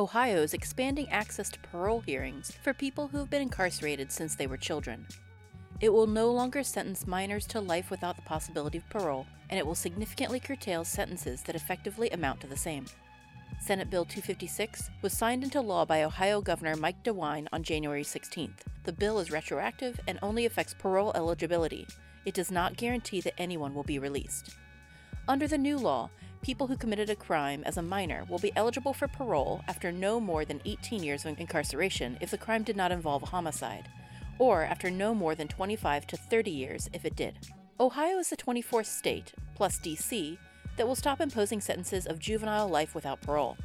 Ohio is expanding access to parole hearings for people who have been incarcerated since they were children. It will no longer sentence minors to life without the possibility of parole, and it will significantly curtail sentences that effectively amount to the same. Senate Bill 256 was signed into law by Ohio Governor Mike DeWine on January 16th. The bill is retroactive and only affects parole eligibility. It does not guarantee that anyone will be released. Under the new law, people who committed a crime as a minor will be eligible for parole after no more than 18 years of incarceration if the crime did not involve a homicide, or after no more than 25 to 30 years if it did. Ohio is the 24th state, plus DC, that will stop imposing sentences of juvenile life without parole.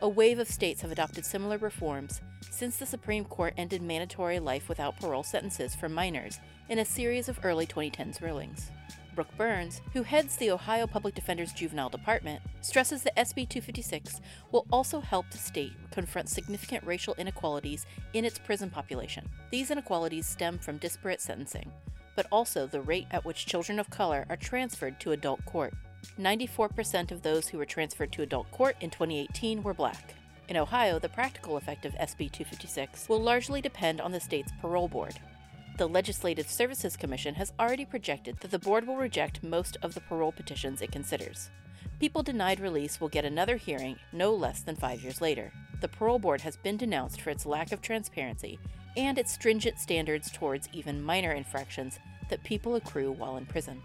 A wave of states have adopted similar reforms since the Supreme Court ended mandatory life without parole sentences for minors in a series of early 2010s rulings. Brooke Burns, who heads the Ohio Public Defender's Juvenile Department, stresses that SB 256 will also help the state confront significant racial inequalities in its prison population. These inequalities stem from disparate sentencing, but also the rate at which children of color are transferred to adult court. 94% of those who were transferred to adult court in 2018 were black. In Ohio, the practical effect of SB 256 will largely depend on the state's parole board, the Legislative Services Commission has already projected that the board will reject most of the parole petitions it considers. People denied release will get another hearing no less than five years later. The parole board has been denounced for its lack of transparency and its stringent standards towards even minor infractions that people accrue while in prison.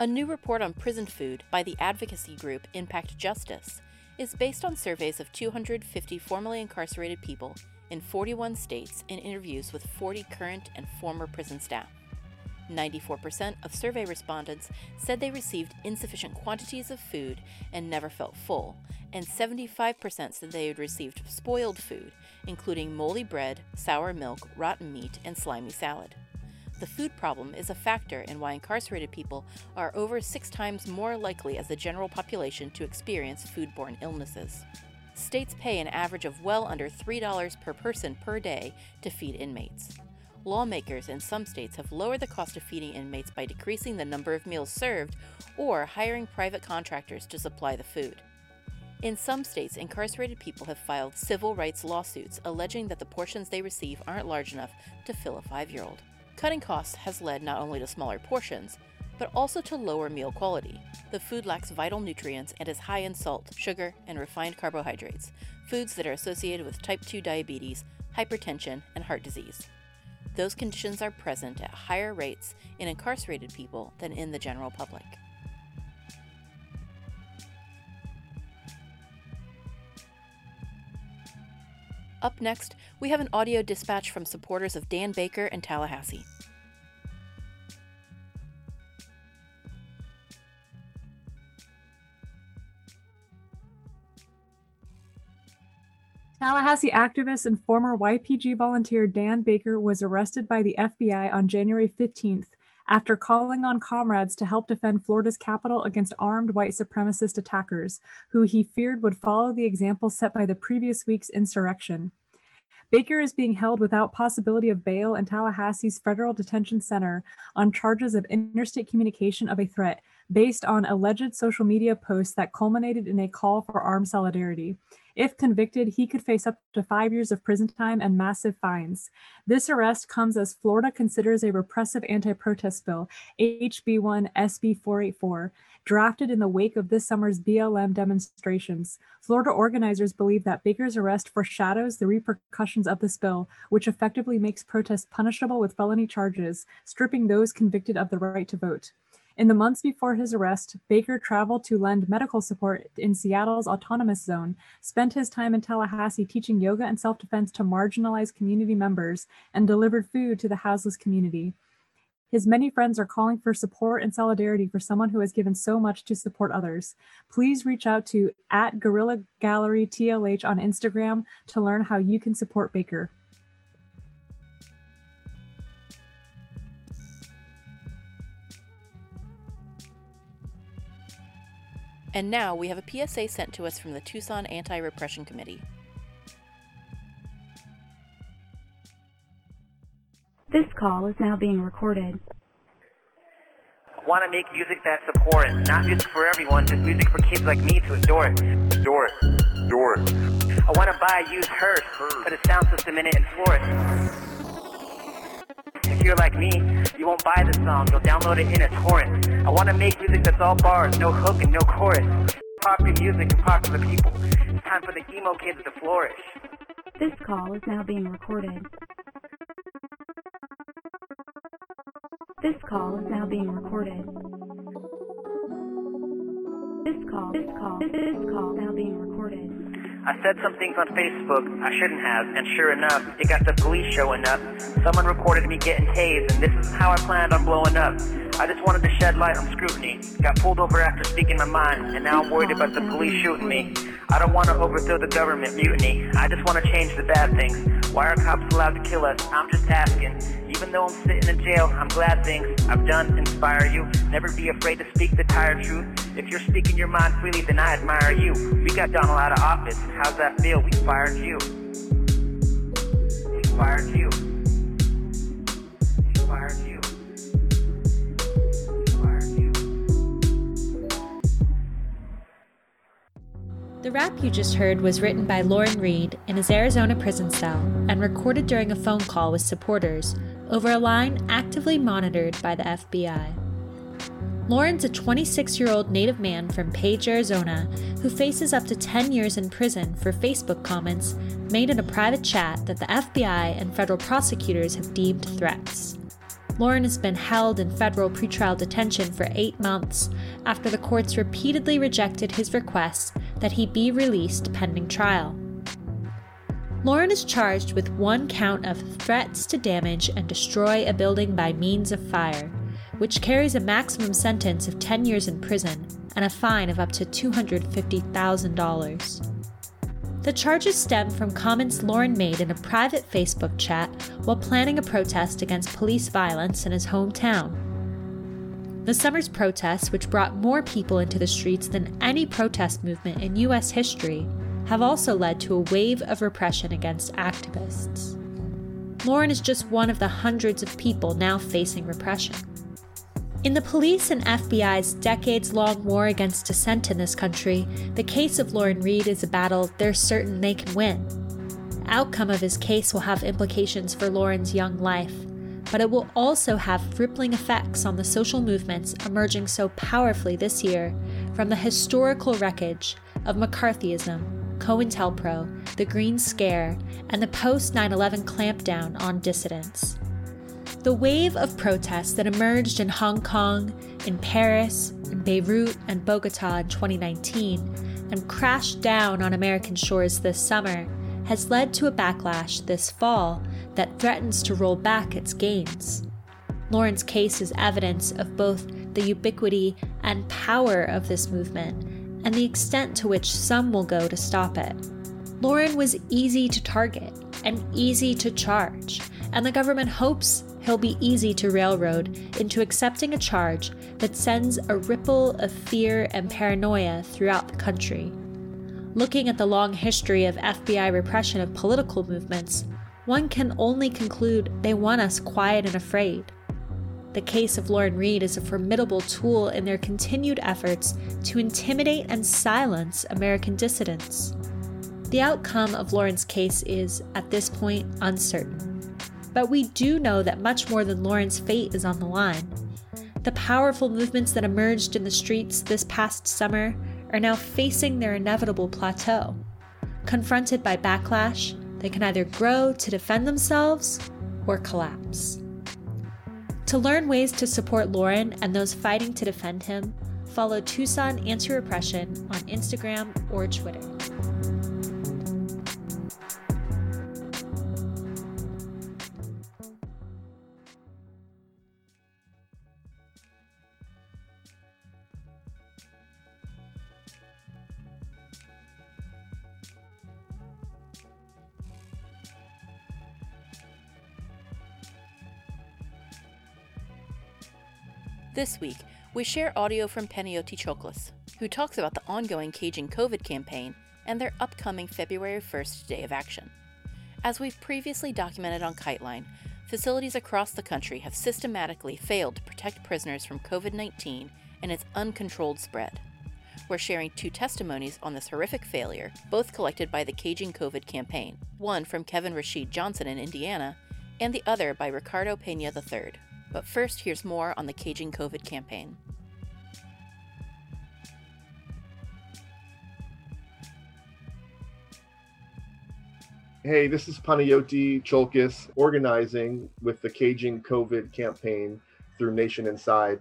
A new report on prison food by the advocacy group Impact Justice is based on surveys of 250 formerly incarcerated people in 41 states and interviews with 40 current and former prison staff. 94% of survey respondents said they received insufficient quantities of food and never felt full, and 75% said they had received spoiled food, including moldy bread, sour milk, rotten meat, and slimy salad. The food problem is a factor in why incarcerated people are over six times more likely as the general population to experience foodborne illnesses. States pay an average of well under $3 per person per day to feed inmates. Lawmakers in some states have lowered the cost of feeding inmates by decreasing the number of meals served or hiring private contractors to supply the food. In some states, incarcerated people have filed civil rights lawsuits alleging that the portions they receive aren't large enough to fill a five year old. Cutting costs has led not only to smaller portions, but also to lower meal quality. The food lacks vital nutrients and is high in salt, sugar, and refined carbohydrates, foods that are associated with type 2 diabetes, hypertension, and heart disease. Those conditions are present at higher rates in incarcerated people than in the general public. Up next, we have an audio dispatch from supporters of Dan Baker and Tallahassee. Tallahassee activist and former YPG volunteer Dan Baker was arrested by the FBI on January 15th after calling on comrades to help defend Florida's capital against armed white supremacist attackers, who he feared would follow the example set by the previous week's insurrection. Baker is being held without possibility of bail in Tallahassee's Federal Detention Center on charges of interstate communication of a threat based on alleged social media posts that culminated in a call for armed solidarity. If convicted, he could face up to five years of prison time and massive fines. This arrest comes as Florida considers a repressive anti protest bill, HB1 SB 484, drafted in the wake of this summer's BLM demonstrations. Florida organizers believe that Baker's arrest foreshadows the repercussions of this bill, which effectively makes protests punishable with felony charges, stripping those convicted of the right to vote. In the months before his arrest, Baker traveled to lend medical support in Seattle's autonomous zone, spent his time in Tallahassee teaching yoga and self defense to marginalized community members, and delivered food to the houseless community. His many friends are calling for support and solidarity for someone who has given so much to support others. Please reach out to at Guerrilla Gallery TLH on Instagram to learn how you can support Baker. And now we have a PSA sent to us from the Tucson Anti Repression Committee. This call is now being recorded. I want to make music that supports, not music for everyone, just music for kids like me to adore it. Adore it. Adore it. I want to buy a used hearse, put a sound system in it and floor it. You're like me, you won't buy the song, you'll download it in a torrent. I want to make music that's all bars, no hook and no chorus. Popular music and popular people. It's time for the emo kids to flourish. This call is now being recorded. This call is now being recorded. This call, this call, this, this call now being recorded. I said some things on Facebook I shouldn't have, and sure enough, it got the police showing up. Someone recorded me getting tased, and this is how I planned on blowing up. I just wanted to shed light on scrutiny. Got pulled over after speaking my mind, and now I'm worried about the police shooting me. I don't want to overthrow the government mutiny. I just want to change the bad things. Why are cops allowed to kill us? I'm just asking. Even though I'm sitting in jail, I'm glad things I've done inspire you. Never be afraid to speak the tired truth. If you're speaking your mind freely, then I admire you. We got Donald out of office. How's that feel? We fired you. We fired you. We fired you. We fired you. The rap you just heard was written by Loren Reed in his Arizona prison cell and recorded during a phone call with supporters over a line actively monitored by the FBI. Loren's a 26 year old native man from Page, Arizona, who faces up to 10 years in prison for Facebook comments made in a private chat that the FBI and federal prosecutors have deemed threats. Loren has been held in federal pretrial detention for eight months after the courts repeatedly rejected his request that he be released pending trial. Loren is charged with one count of threats to damage and destroy a building by means of fire, which carries a maximum sentence of 10 years in prison and a fine of up to $250,000. The charges stem from comments Loren made in a private Facebook chat while planning a protest against police violence in his hometown. The summer's protests, which brought more people into the streets than any protest movement in U.S. history, have also led to a wave of repression against activists. Loren is just one of the hundreds of people now facing repression. In the police and FBI's decades long war against dissent in this country, the case of Loren Reed is a battle they're certain they can win. The outcome of his case will have implications for Loren's young life, but it will also have rippling effects on the social movements emerging so powerfully this year from the historical wreckage of McCarthyism, COINTELPRO, the Green Scare, and the post 9 11 clampdown on dissidents. The wave of protests that emerged in Hong Kong, in Paris, in Beirut, and Bogota in 2019, and crashed down on American shores this summer, has led to a backlash this fall that threatens to roll back its gains. Loren's case is evidence of both the ubiquity and power of this movement and the extent to which some will go to stop it. Loren was easy to target and easy to charge, and the government hopes he'll be easy to railroad into accepting a charge that sends a ripple of fear and paranoia throughout the country. Looking at the long history of FBI repression of political movements, one can only conclude they want us quiet and afraid. The case of Loren Reed is a formidable tool in their continued efforts to intimidate and silence American dissidents. The outcome of Loren's case is, at this point, uncertain. But we do know that much more than Loren's fate is on the line. The powerful movements that emerged in the streets this past summer are now facing their inevitable plateau. Confronted by backlash, they can either grow to defend themselves or collapse. To learn ways to support Loren and those fighting to defend him, follow Tucson Anti Repression on Instagram or Twitter. This week, we share audio from Panagioti Tsolkas, who talks about the ongoing Caging COVID campaign and their upcoming February 1st Day of Action. As we've previously documented on Kiteline, facilities across the country have systematically failed to protect prisoners from COVID 19 and its uncontrolled spread. We're sharing two testimonies on this horrific failure, both collected by the Caging COVID campaign, one from Kevin Rashid Johnson in Indiana, and the other by Ricardo Pena III. But first, here's more on the Caging COVID campaign. Hey, this is Panagioti Tsolkas organizing with the Caging COVID campaign through Nation Inside.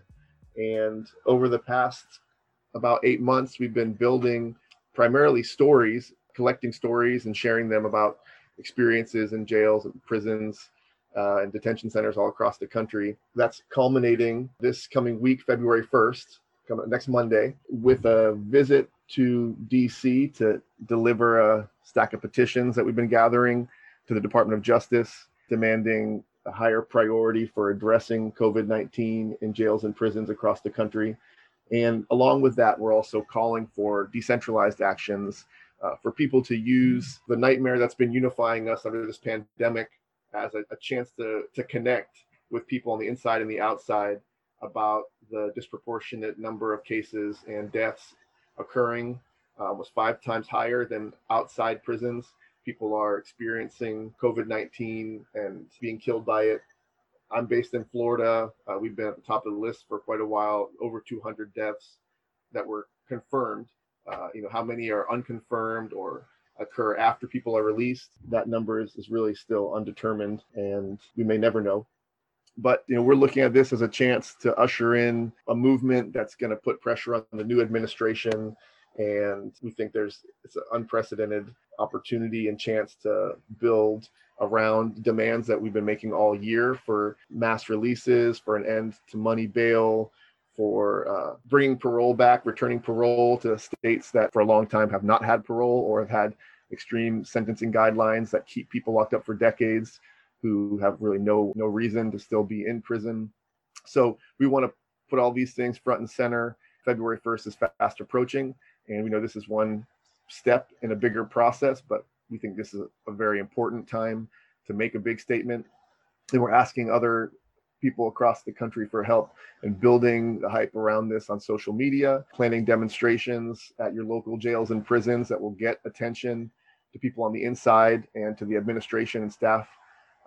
And over the past about eight months, we've been building primarily stories, collecting stories and sharing them about experiences in jails and prisons uh, and detention centers all across the country. That's culminating this coming week, February 1st, coming next Monday, with a visit to DC to deliver a stack of petitions that we've been gathering to the Department of Justice, demanding a higher priority for addressing COVID 19 in jails and prisons across the country. And along with that, we're also calling for decentralized actions uh, for people to use the nightmare that's been unifying us under this pandemic as a, a chance to, to connect with people on the inside and the outside about the disproportionate number of cases and deaths occurring uh, almost five times higher than outside prisons. People are experiencing COVID 19 and being killed by it. I'm based in Florida. Uh, we've been at the top of the list for quite a while, over 200 deaths that were confirmed. Uh, you know, how many are unconfirmed or occur after people are released? That number is, is really still undetermined, and we may never know but you know we're looking at this as a chance to usher in a movement that's going to put pressure on the new administration and we think there's it's an unprecedented opportunity and chance to build around demands that we've been making all year for mass releases for an end to money bail for uh, bringing parole back returning parole to states that for a long time have not had parole or have had extreme sentencing guidelines that keep people locked up for decades who have really no no reason to still be in prison. So we want to put all these things front and center. February 1st is fast approaching, and we know this is one step in a bigger process, but we think this is a very important time to make a big statement. And we're asking other people across the country for help in building the hype around this on social media, planning demonstrations at your local jails and prisons that will get attention to people on the inside and to the administration and staff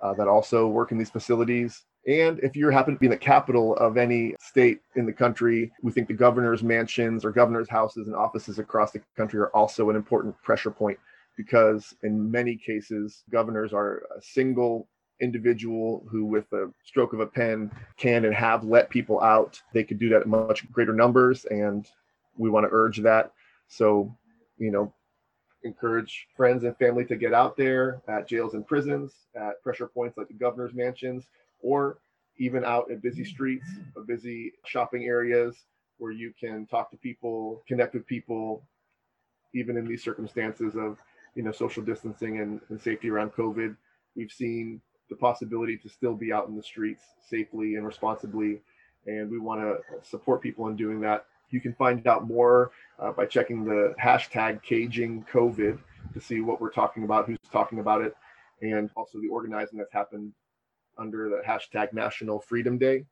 uh, that also work in these facilities. And if you happen to be in the capital of any state in the country, we think the governor's mansions or governor's houses and offices across the country are also an important pressure point because in many cases, governors are a single individual who, with a stroke of a pen, can and have let people out. They could do that in much greater numbers, and we want to urge that. So, you know, encourage friends and family to get out there at jails and prisons, at pressure points like the governor's mansions, or even out at busy streets, busy shopping areas where you can talk to people, connect with people, even in these circumstances of you know social distancing and, and safety around COVID. We've seen the possibility to still be out in the streets safely and responsibly, and we want to support people in doing that you can find out more uh, by checking the hashtag caging COVID to see what we're talking about, who's talking about it, and also the organizing that's happened under the hashtag National Freedom Day.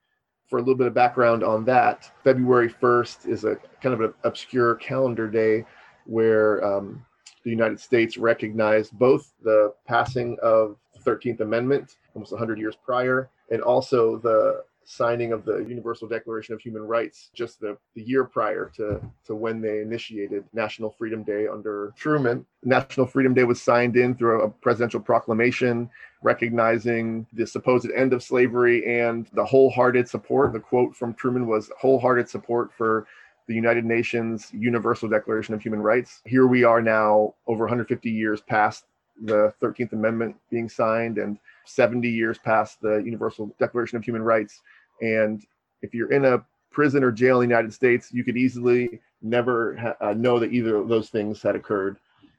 For a little bit of background on that, February 1st is a kind of an obscure calendar day where um, the United States recognized both the passing of 13th Amendment almost 100 years prior and also the signing of the Universal Declaration of Human Rights just the, the year prior to, to when they initiated National Freedom Day under Truman. National Freedom Day was signed in through a presidential proclamation recognizing the supposed end of slavery and the wholehearted support. The quote from Truman was wholehearted support for the United Nations Universal Declaration of Human Rights. Here we are now, over 150 years past the 13th Amendment being signed and 70 years past the Universal Declaration of Human Rights. And if you're in a prison or jail in the United States, you could easily never ha- uh, know that either of those things had occurred.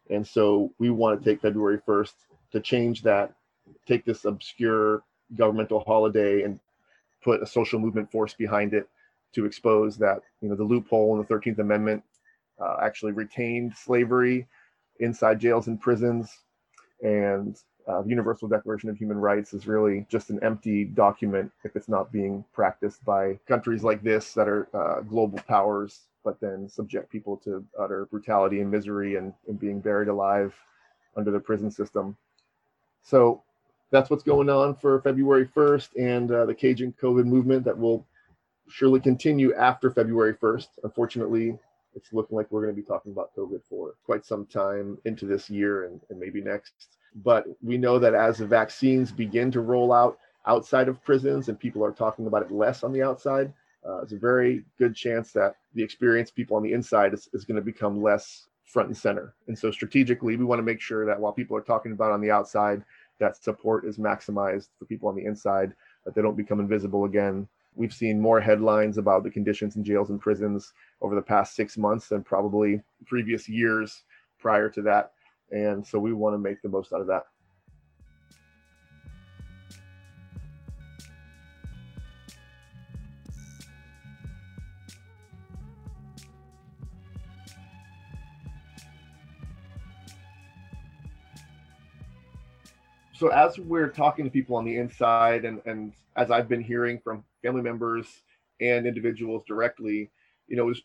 And so we want to take February 1st to change that, take this obscure governmental holiday and put a social movement force behind it to expose that you know the loophole in the 13th Amendment uh, actually retained slavery inside jails and prisons, and uh, the Universal Declaration of Human Rights is really just an empty document if it's not being practiced by countries like this that are uh, global powers, but then subject people to utter brutality and misery and, and being buried alive under the prison system. So that's what's going on for February 1st and uh, the Caging COVID movement that will surely continue after February 1st. Unfortunately, it's looking like we're going to be talking about COVID for quite some time into this year and, and maybe next. But we know that as the vaccines begin to roll out outside of prisons and people are talking about it less on the outside, uh, there's a very good chance that the experienced people on the inside is, is going to become less front and center. And so strategically, we want to make sure that while people are talking about on the outside, that support is maximized for people on the inside, that they don't become invisible again. We've seen more headlines about the conditions in jails and prisons over the past six months than probably previous years prior to that. And so we want to make the most out of that. so as we're talking to people on the inside and, and as I've been hearing from family members and individuals directly, you know, it's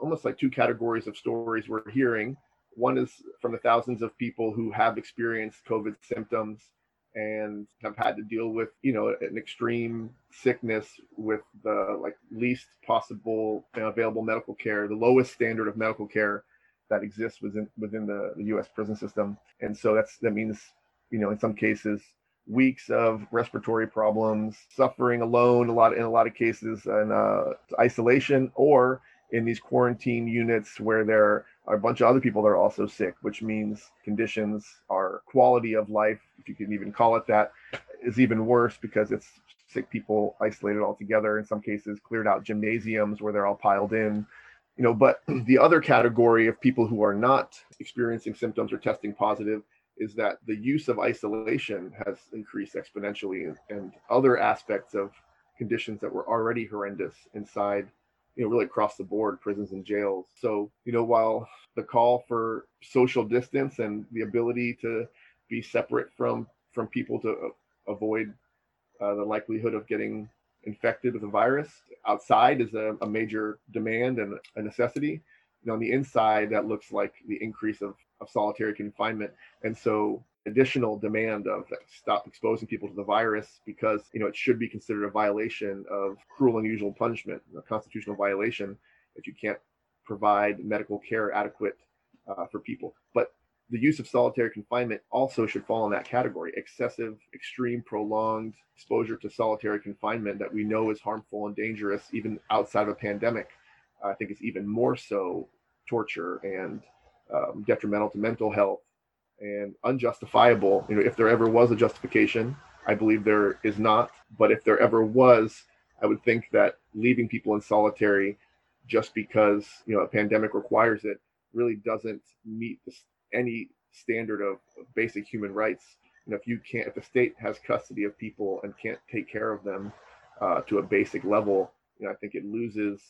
almost like two categories of stories we're hearing. One is from the thousands of people who have experienced COVID symptoms and have had to deal with, you know, an extreme sickness with the like least possible available medical care, the lowest standard of medical care that exists within within the, the U.S. prison system. And so that's that means you know, in some cases, weeks of respiratory problems, suffering alone, a lot in a lot of cases, and uh, isolation, or in these quarantine units where there are a bunch of other people that are also sick, which means conditions, our quality of life, if you can even call it that, is even worse because it's sick people isolated all together. In some cases, cleared out gymnasiums where they're all piled in. You know, but the other category of people who are not experiencing symptoms or testing positive is that the use of isolation has increased exponentially and, and other aspects of conditions that were already horrendous inside you know really across the board prisons and jails. So you know while the call for social distance and the ability to be separate from from people to uh, avoid uh, the likelihood of getting infected with the virus outside is a, a major demand and a necessity. You know on the inside that looks like the increase of of solitary confinement. And so additional demand of stop exposing people to the virus because you know it should be considered a violation of cruel and unusual punishment, a constitutional violation that you can't provide medical care adequate uh, for people. But the use of solitary confinement also should fall in that category. Excessive, extreme, prolonged exposure to solitary confinement that we know is harmful and dangerous, even outside of a pandemic, I think is even more so torture and um, detrimental to mental health and unjustifiable. You know, if there ever was a justification, I believe there is not. But if there ever was, I would think that leaving people in solitary just because you know a pandemic requires it really doesn't meet any standard of, basic human rights. You know, if you can't, if the state has custody of people and can't take care of them uh, to a basic level, you know, I think it loses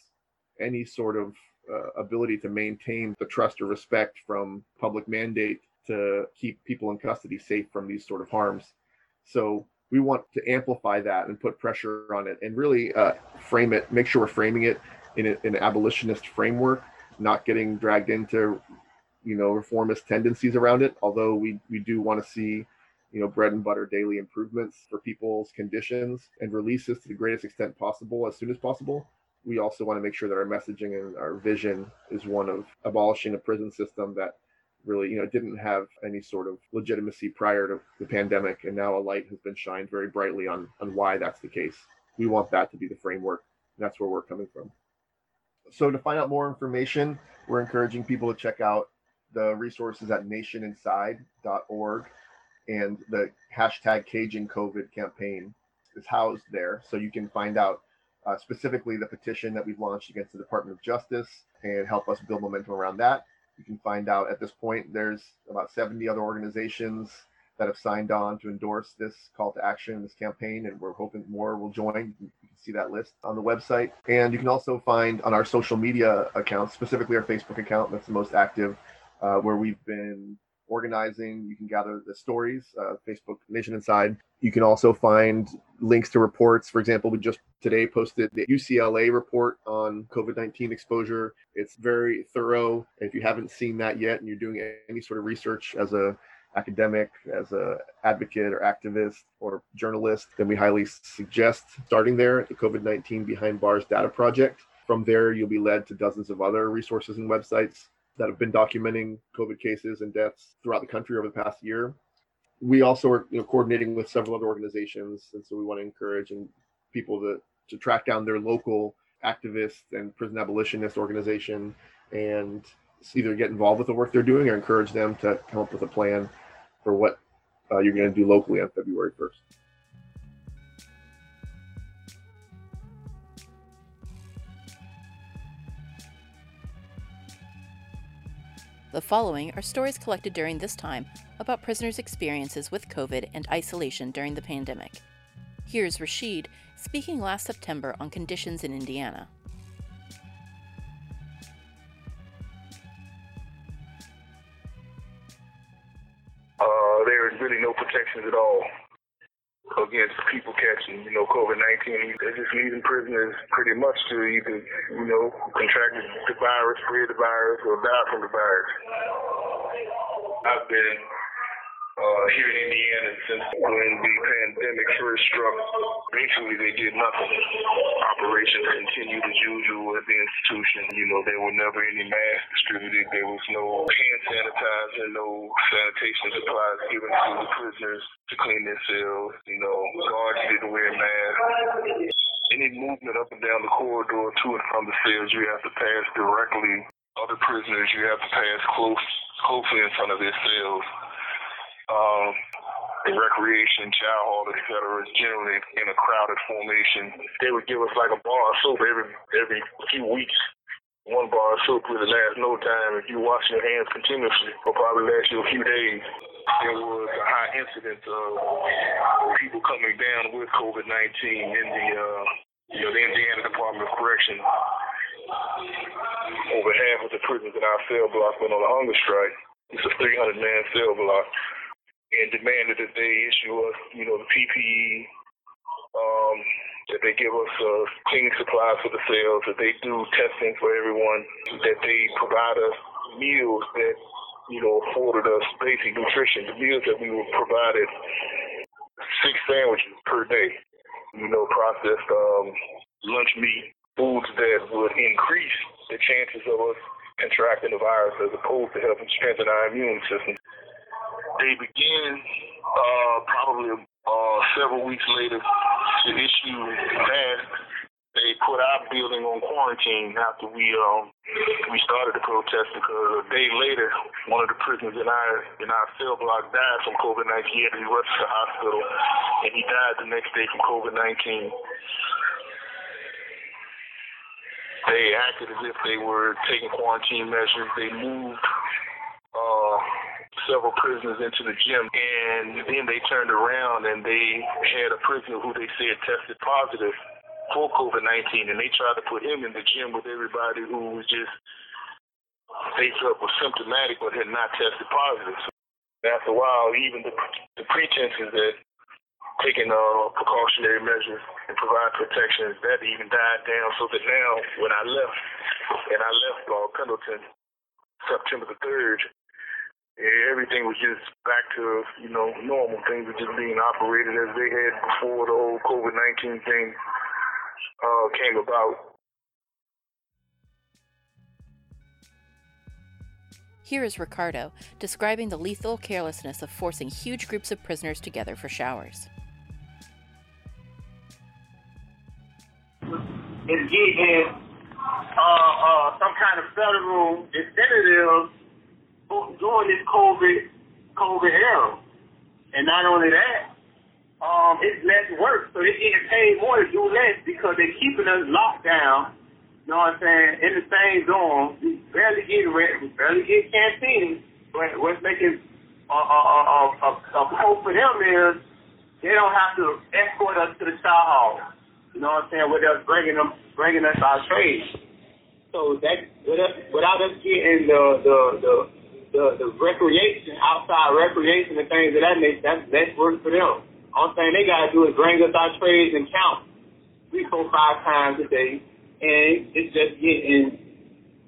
any sort of uh, ability to maintain the trust or respect from public mandate to keep people in custody safe from these sort of harms. So we want to amplify that and put pressure on it and really uh, frame it, make sure we're framing it in, a, in an abolitionist framework, not getting dragged into, you know, reformist tendencies around it. Although we, we do want to see, you know bread and butter daily improvements for people's conditions and releases to the greatest extent possible as soon as possible we also want to make sure that our messaging and our vision is one of abolishing a prison system that really you know didn't have any sort of legitimacy prior to the pandemic. And now a light has been shined very brightly on on why that's the case. We want that to be the framework. That's where we're coming from. So to find out more information we're encouraging people to check out the resources at nationinside.org and the hashtag caging covid campaign is housed there. So you can find out uh, specifically the petition that we've launched against the department of justice and help us build momentum around that you can find out at this point there's about 70 other organizations that have signed on to endorse this call to action, this campaign, and we're hoping more will join. You can see that list on the website. And you can also find on our social media accounts, specifically our Facebook account, that's the most active, uh, where we've been organizing. You can gather the stories, uh, Facebook Nation Inside. You can also find links to reports. For example, we just today posted the UCLA report on COVID 19 exposure. It's very thorough. If you haven't seen that yet and you're doing any sort of research as a academic, as a advocate or activist or journalist, then we highly suggest starting there the COVID-19 Behind Bars Data Project. From there, you'll be led to dozens of other resources and websites that have been documenting COVID cases and deaths throughout the country over the past year. We also are you know, coordinating with several other organizations, and so we want to encourage and people to, to track down their local activist and prison abolitionist organization and either get involved with the work they're doing or encourage them to come up with a plan for what uh, you're going to do locally on February 1st. The following are stories collected during this time about prisoners' experiences with COVID and isolation during the pandemic. Here's Rashid speaking last September on conditions in Indiana. Uh, there is really no protections at all against people catching, you know, COVID-19. They're just leaving prisoners pretty much to either, you know, contract the virus, spread the virus, or die from the virus. I've been uh, here in Indiana since when the pandemic first struck. Basically, they did nothing. Operations continued as usual at the institution. You know, there were never any masks distributed. There was no hand sanitizer, no sanitation supplies given to the prisoners to clean their cells. You know, guards didn't wear masks. Any movement up and down the corridor to and from the cells, you have to pass directly. Other prisoners, you have to pass close, closely in front of their cells um, recreation, child hall, et cetera, is generally in a crowded formation. They would give us like a bar of soap every every few weeks. One bar of soap would last no time. If you wash your hands continuously, it'll probably last you a few days. There was a high incidence of people coming down with COVID-19 in the uh, you know the Indiana Department of Correction. Over half of the prisons in our cell block went on a hunger strike. It's a 300 man cell block and demanded that they issue us, you know, the PPE, um, that they give us uh, cleaning supplies for the cells, that they do testing for everyone, that they provide us meals that, you know, afforded us basic nutrition. The meals that we were provided six sandwiches per day, you know, processed um, lunch meat, foods that would increase the chances of us contracting the virus as opposed to helping strengthen our immune system. They begin uh, probably uh, several weeks later to issue masks. They put our building on quarantine after we um, we started the protest because a day later, one of the prisoners in our in our cell block died from COVID-19. He had to be rushed to the hospital, and he died the next day from COVID-19. They acted as if they were taking quarantine measures. They moved several prisoners into the gym, and then they turned around and they had a prisoner who they said tested positive for COVID-19, and they tried to put him in the gym with everybody who was just they felt was symptomatic but had not tested positive. So after a while, even the, the pretenses that taking uh, precautionary measures and provide protection, that even died down. So that now, when I left, and I left uh, Pendleton September the 3rd, everything was just back to, you know, normal. Things were just being operated as they had before the whole COVID-19 thing uh, came about. Here is Ricardo describing the lethal carelessness of forcing huge groups of prisoners together for showers. It's getting uh, uh, some kind of federal incentive during this COVID COVID era. And not only that, um, it's less work, so they're getting paid more to do less because they're keeping us locked down you know what I'm saying? In the same zone, we barely get rent, we barely get canteen. But what's making a, a, a, a, a hope for them is they don't have to escort us to the chow hall. You know what I'm saying? Without bringing them, bringing us our trade. So that without us getting the the the the, the recreation, outside recreation and things of that nature, that's that's work for them. All I'm saying they gotta do is bring us our trades and count three, four, five times a day and it's just getting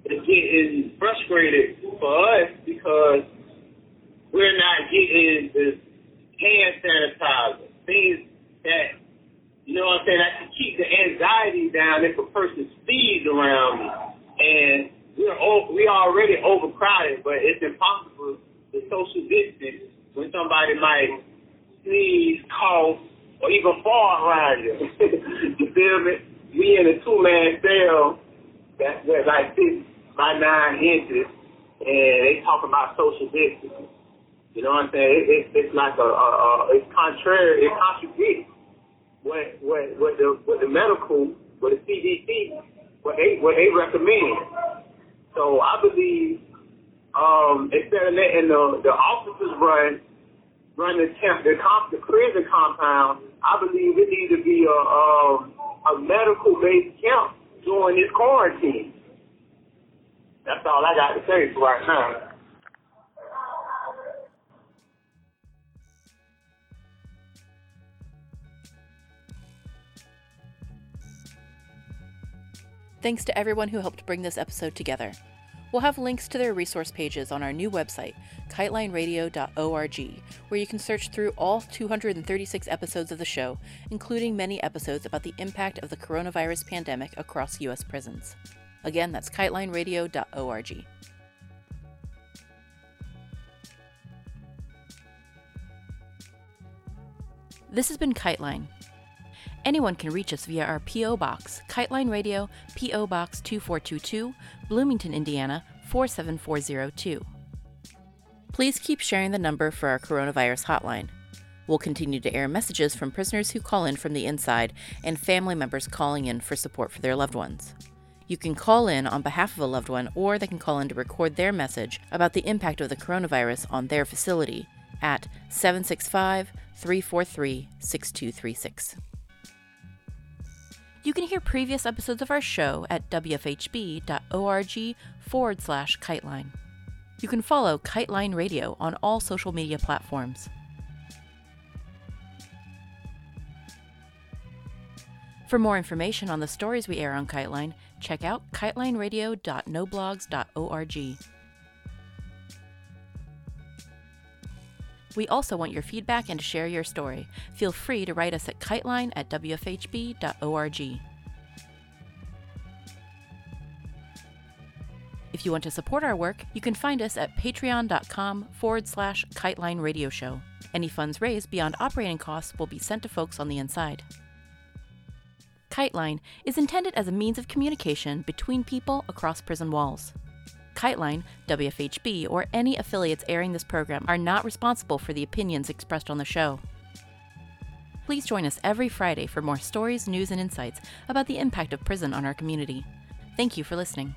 it's getting frustrated for us because we're not getting the hand sanitizer, things that you know what I'm saying, that can keep the anxiety down if a person sneezes around me. And we're we already overcrowded, but it's impossible to social distance when somebody might sneeze, cough, or even fall around you. you feel me? we in a two man cell that was like six by nine inches, and they talk about social distancing. You know what I'm saying? It, it, it's like a, a, a it's contrary, it contradicts what what what the what the medical, what the CDC, what they what they recommend. So I believe um, instead of letting the the officers run run the temp the comp the prison compound, I believe it needs to be a um a medical based camp during this quarantine. That's all I got to say for right now. Thanks to everyone who helped bring this episode together. We'll have links to their resource pages on our new website, kitelineradio.org, where you can search through all 236 episodes of the show, including many episodes about the impact of the coronavirus pandemic across U.S. prisons. Again, that's kitelineradio.org. This has been Kiteline. Anyone can reach us via our P.O. Box, Kiteline Radio, P.O. Box 2422, Bloomington, Indiana 47402. Please keep sharing the number for our coronavirus hotline. We'll continue to air messages from prisoners who call in from the inside and family members calling in for support for their loved ones. You can call in on behalf of a loved one, or they can call in to record their message about the impact of the coronavirus on their facility at 765 343 6236. You can hear previous episodes of our show at wfhb.org forward slash kiteline. You can follow Kiteline Radio on all social media platforms. For more information on the stories we air on Kiteline, check out kitelineradio.noblogs.org. We also want your feedback and to share your story. Feel free to write us at kiteline at wfhb.org. If you want to support our work, you can find us at patreon.com forward slash kiteline radio show. Any funds raised beyond operating costs will be sent to folks on the inside. Kiteline is intended as a means of communication between people across prison walls. Kiteline, WFHB, or any affiliates airing this program are not responsible for the opinions expressed on the show. Please join us every Friday for more stories, news, and insights about the impact of prison on our community. Thank you for listening.